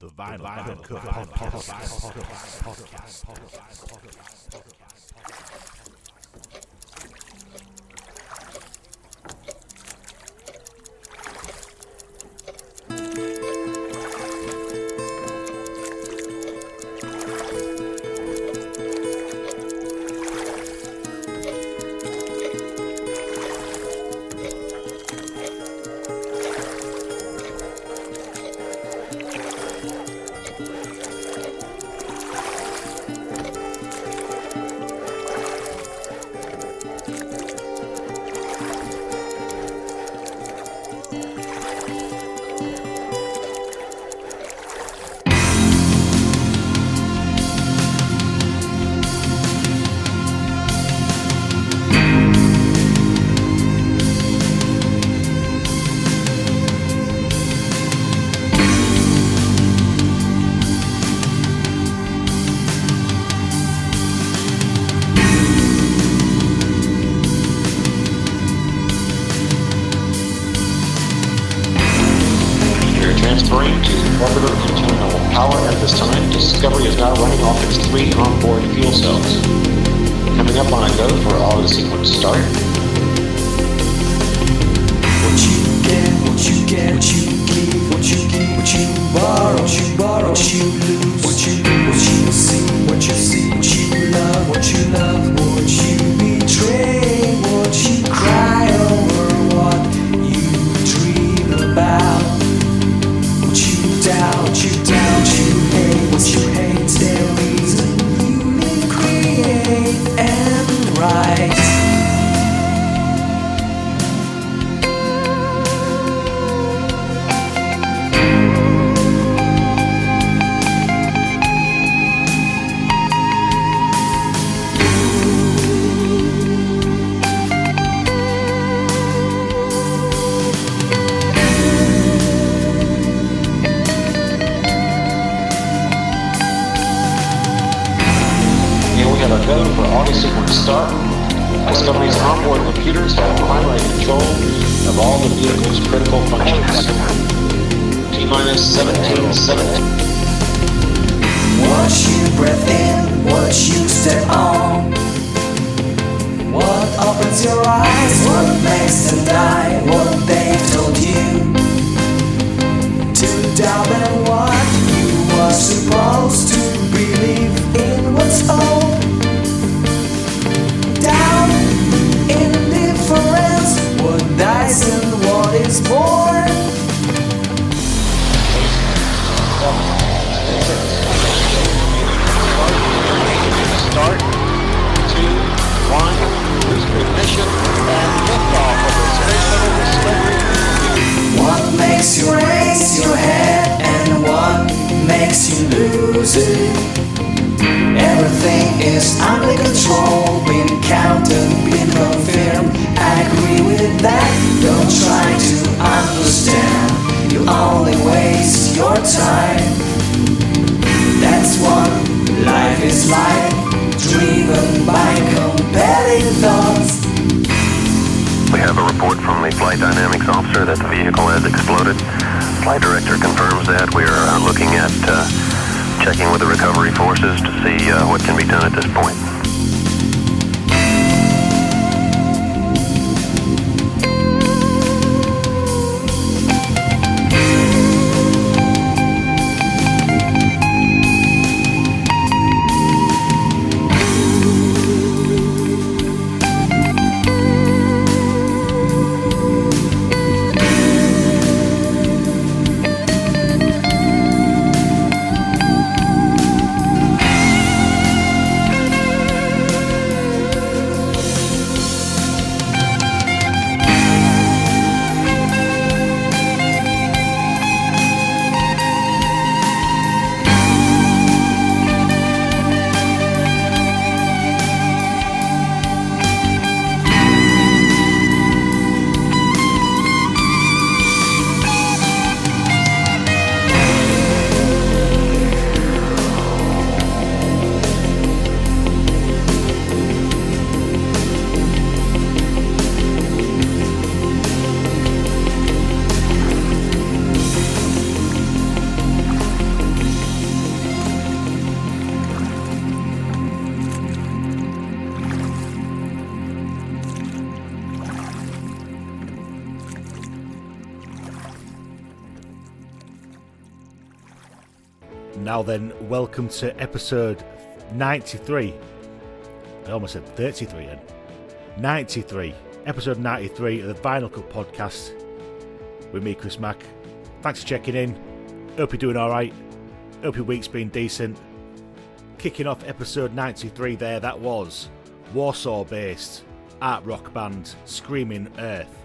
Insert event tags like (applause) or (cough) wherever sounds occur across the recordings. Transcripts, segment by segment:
the Vinyl Podcast. onboard fuel cells. Coming up on a go for all the sequence start. What you get, what you get, what you give, what you give, what you borrow, what you borrow, what you Flight Dynamics Officer that the vehicle has exploded. Flight Director confirms that. We are uh, looking at uh, checking with the recovery forces to see uh, what can be done at this point. Now then, welcome to episode 93. I almost said 33 then. 93. Episode 93 of the Vinyl Cut Podcast with me, Chris Mack. Thanks for checking in. Hope you're doing alright. Hope your week's been decent. Kicking off episode 93 there, that was Warsaw based art rock band Screaming Earth.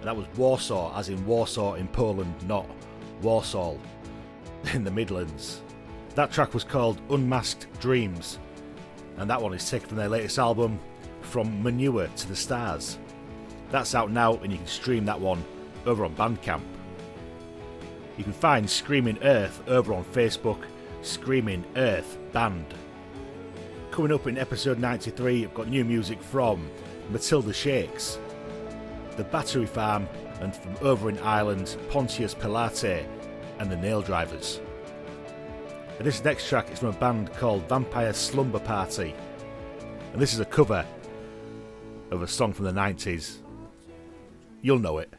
And that was Warsaw, as in Warsaw in Poland, not Warsaw (laughs) in the Midlands. That track was called Unmasked Dreams, and that one is taken from their latest album, From Manure to the Stars. That's out now, and you can stream that one over on Bandcamp. You can find Screaming Earth over on Facebook, Screaming Earth Band. Coming up in episode 93, I've got new music from Matilda Shakes, The Battery Farm, and from over in Ireland, Pontious Pilate and the Naildrivers. And this next track is from a band called Vampire Slumber Party, and this is a cover of a song from the 90s. You'll know it.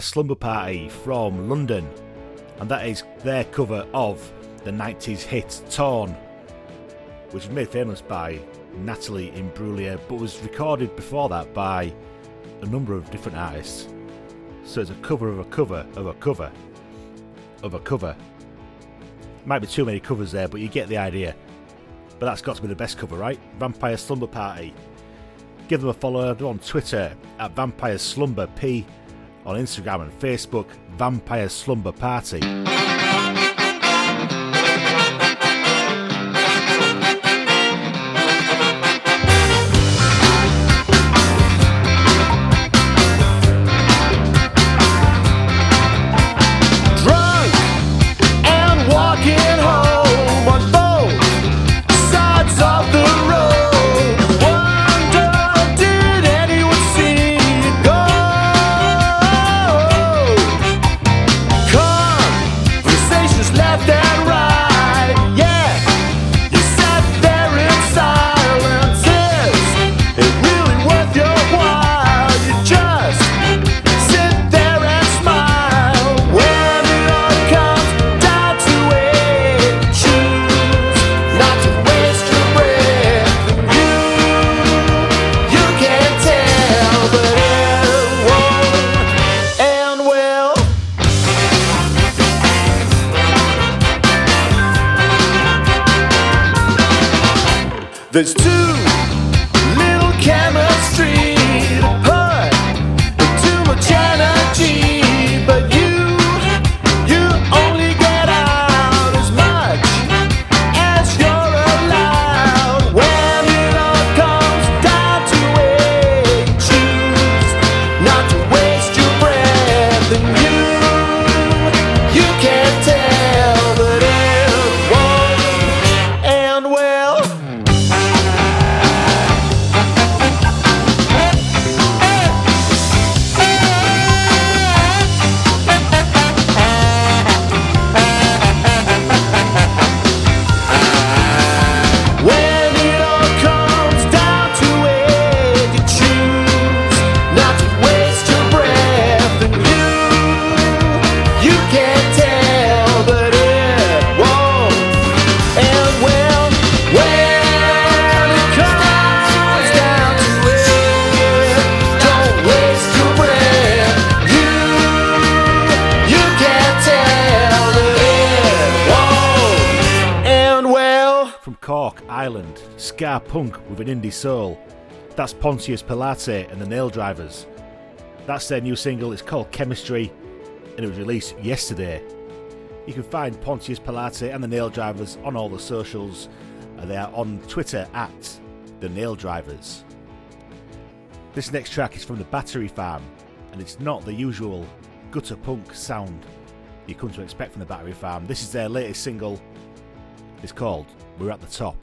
Vampire Slumber Party from London, and that is their cover of the 90s hit Torn, which was made famous by Natalie Imbruglia but was recorded before that by a number of different artists. So it's a cover of a cover of a cover of a cover. Might be too many covers there, but you get the idea. But that's got to be the best cover, right? Vampire Slumber Party. Give them a follow. They're on Twitter at Vampire Slumber P on Instagram and Facebook, Vampire Slumber Party. There's two Island, ska punk with an indie soul. That's Pontious Pilate and the Naildrivers. That's their new single, it's called Chemistry, and it was released yesterday. You can find Pontious Pilate and the Naildrivers on all the socials. Uh, they are on Twitter at the Naildrivers. This next track is from the Battery Farm, and it's not the usual gutter punk sound you come to expect from the Battery Farm. This is their latest single. It's called We're at the Top.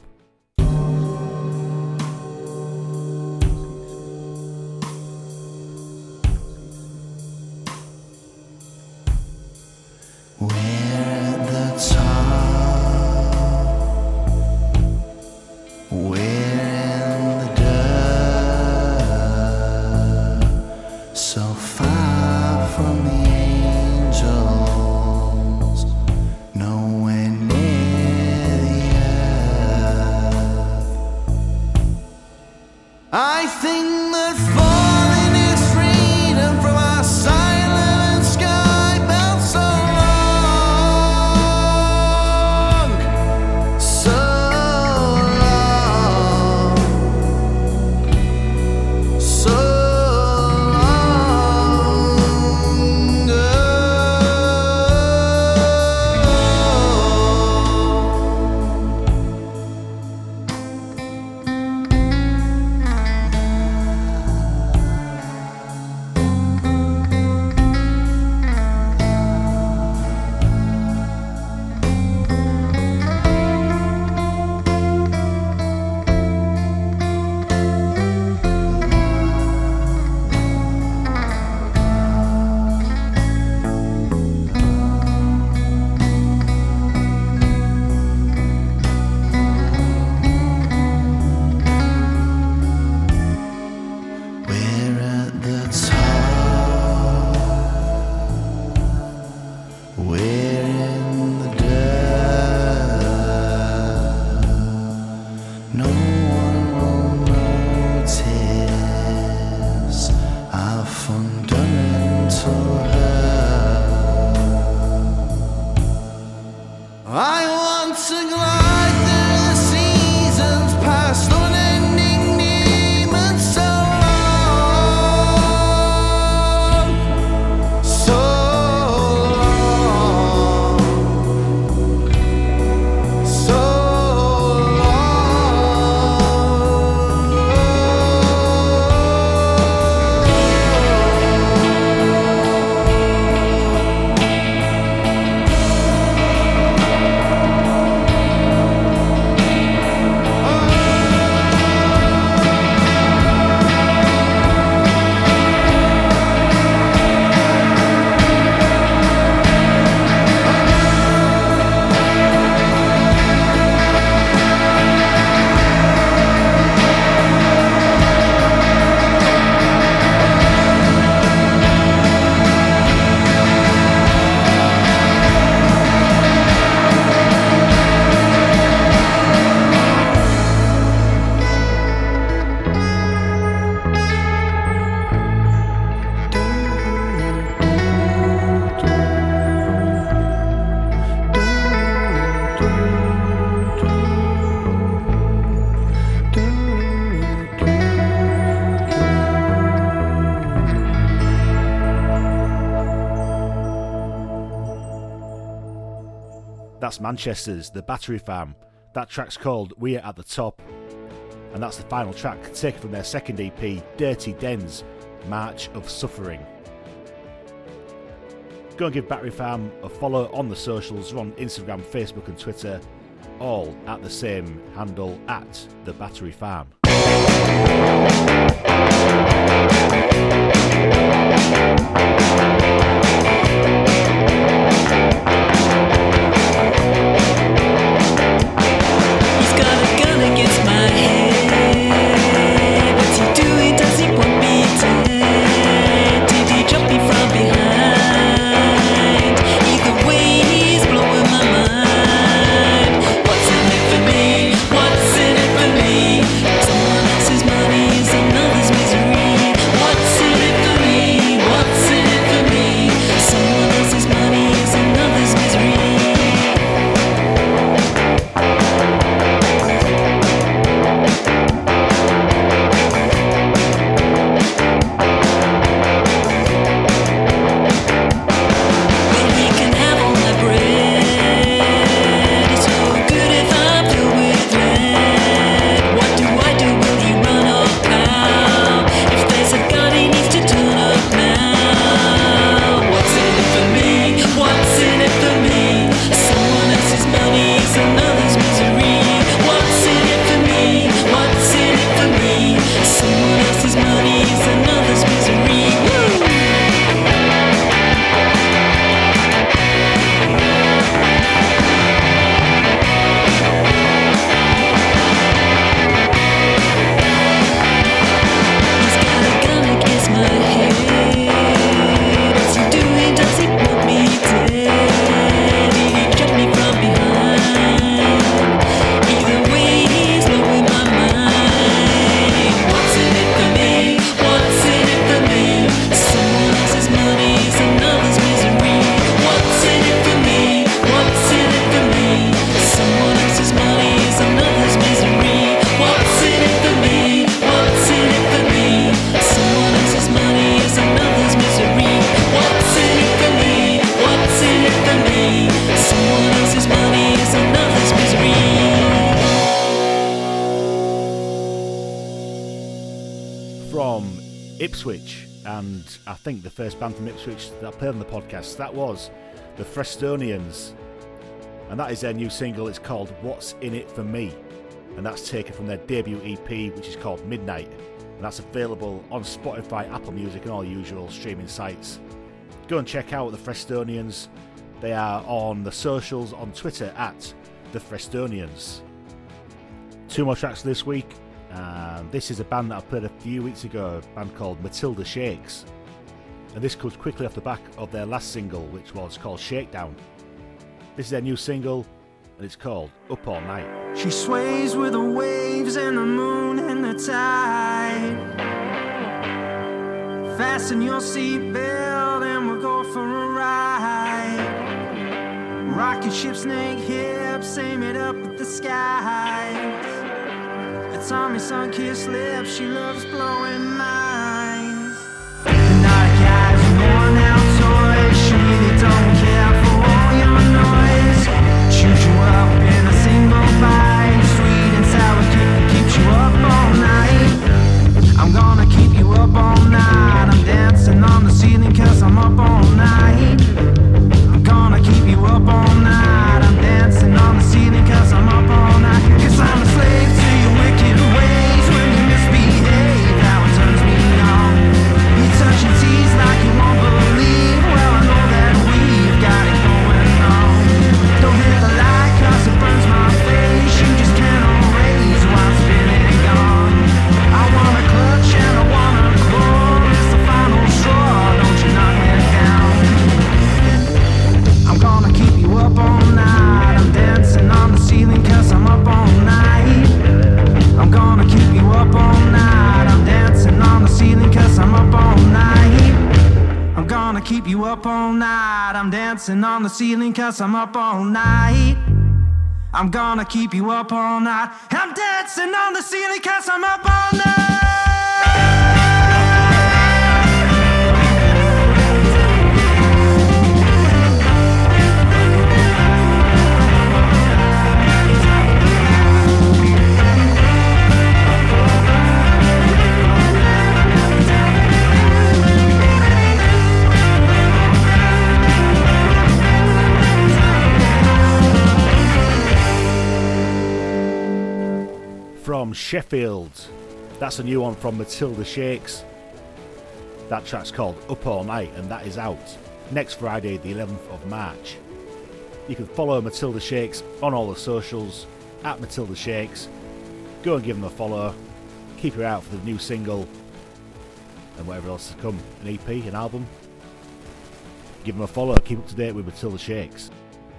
Manchester's The Battery Farm. That track's called We're at the Top. And that's the final track taken from their second EP, Dirty Dens March of Suffering. Go and give Battery Farm a follow on the socials. We're on Instagram, Facebook, and Twitter, all at the same handle at The Battery Farm. Ipswich, and I think the first band from Ipswich that I played on the podcast that was the Frestonians, and that is their new single. It's called "What's in It for Me," and that's taken from their debut EP, which is called Midnight, and that's available on Spotify, Apple Music, and all usual streaming sites. Go and check out the Frestonians. They are on the socials on Twitter at the Frestonians. Two more tracks this week. And this is a band that I played a few weeks ago, a band called Matilda Shakes. And this comes quickly off the back of their last single, which was called Shakedown. This is their new single, and it's called Up All Night. She sways with the waves and the moon and the tide. Fasten your seatbelt and we'll go for a ride. Rocket ship, snake hips, aim it up at the skies. It's on me, sun kissed lips, she loves blowing minds. Dancing on the ceiling cause I'm up all night. I'm gonna keep you up all night. I'm dancing on the ceiling cause I'm up all night. Sheffield. That's a new one from Matilda Shakes. That track's called Up All Night and that is out next Friday, the 11th of March. You can follow Matilda Shakes on all the socials at Matilda Shakes. Go and give them a follow. Keep your eye out for the new single and whatever else to come an EP, an album. Give them a follow. Keep up to date with Matilda Shakes.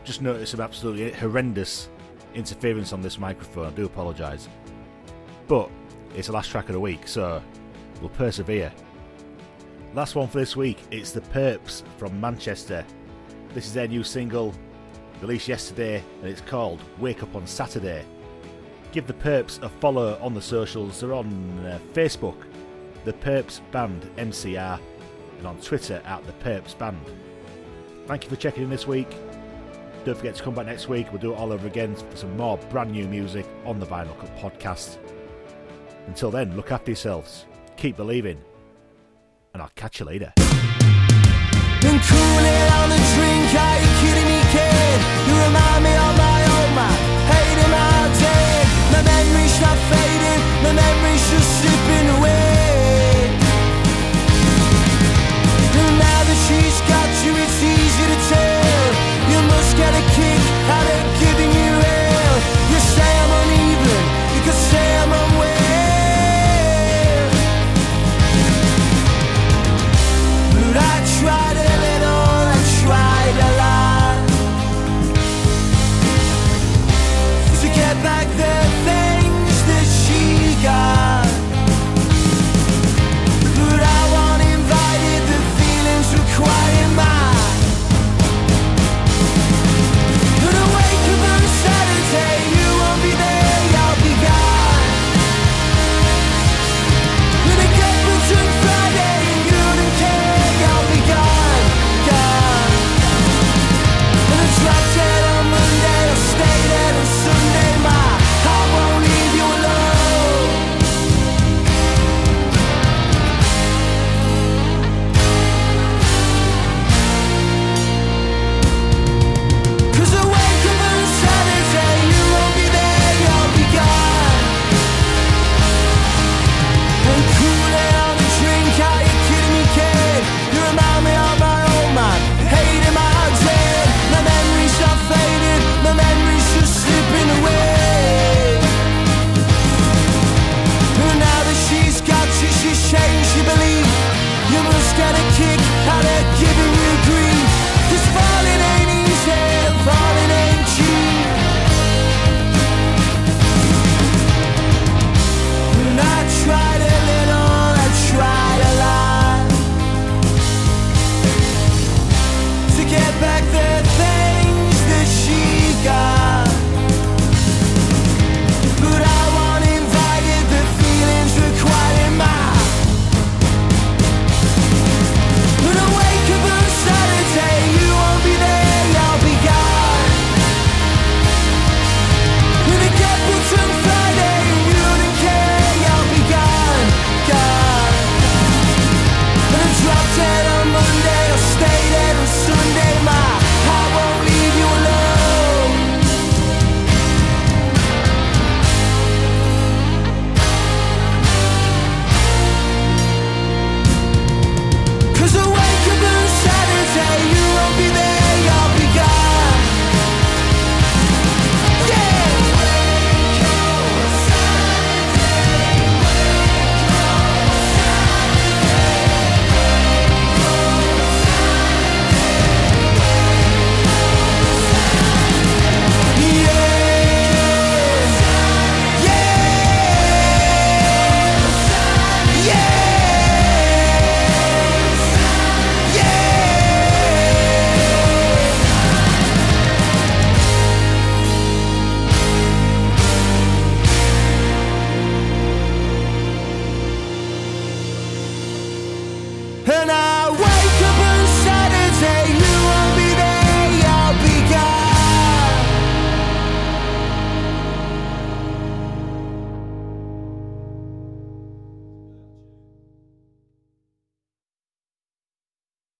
Just noticed some absolutely horrendous interference on this microphone. I do apologise. But it's the last track of the week, so we'll persevere. Last one for this week, it's the Perps from Manchester. This is their new single, released yesterday, and it's called Wake Up on Saturday. Give the Perps a follow on the socials. They're on uh, Facebook, the Perps Band MCR, and on Twitter at the Perps Band. Thank you for checking in this week. Don't forget to come back next week. We'll do it all over again for some more brand new music on the Vinyl Cut podcast. Until then, look after yourselves, keep believing, and I'll catch you later. Been cooling on drink, are you kidding me, kid? You remind me of my hate. My memory's not fading, my memory's just slipping away. And now that she's got you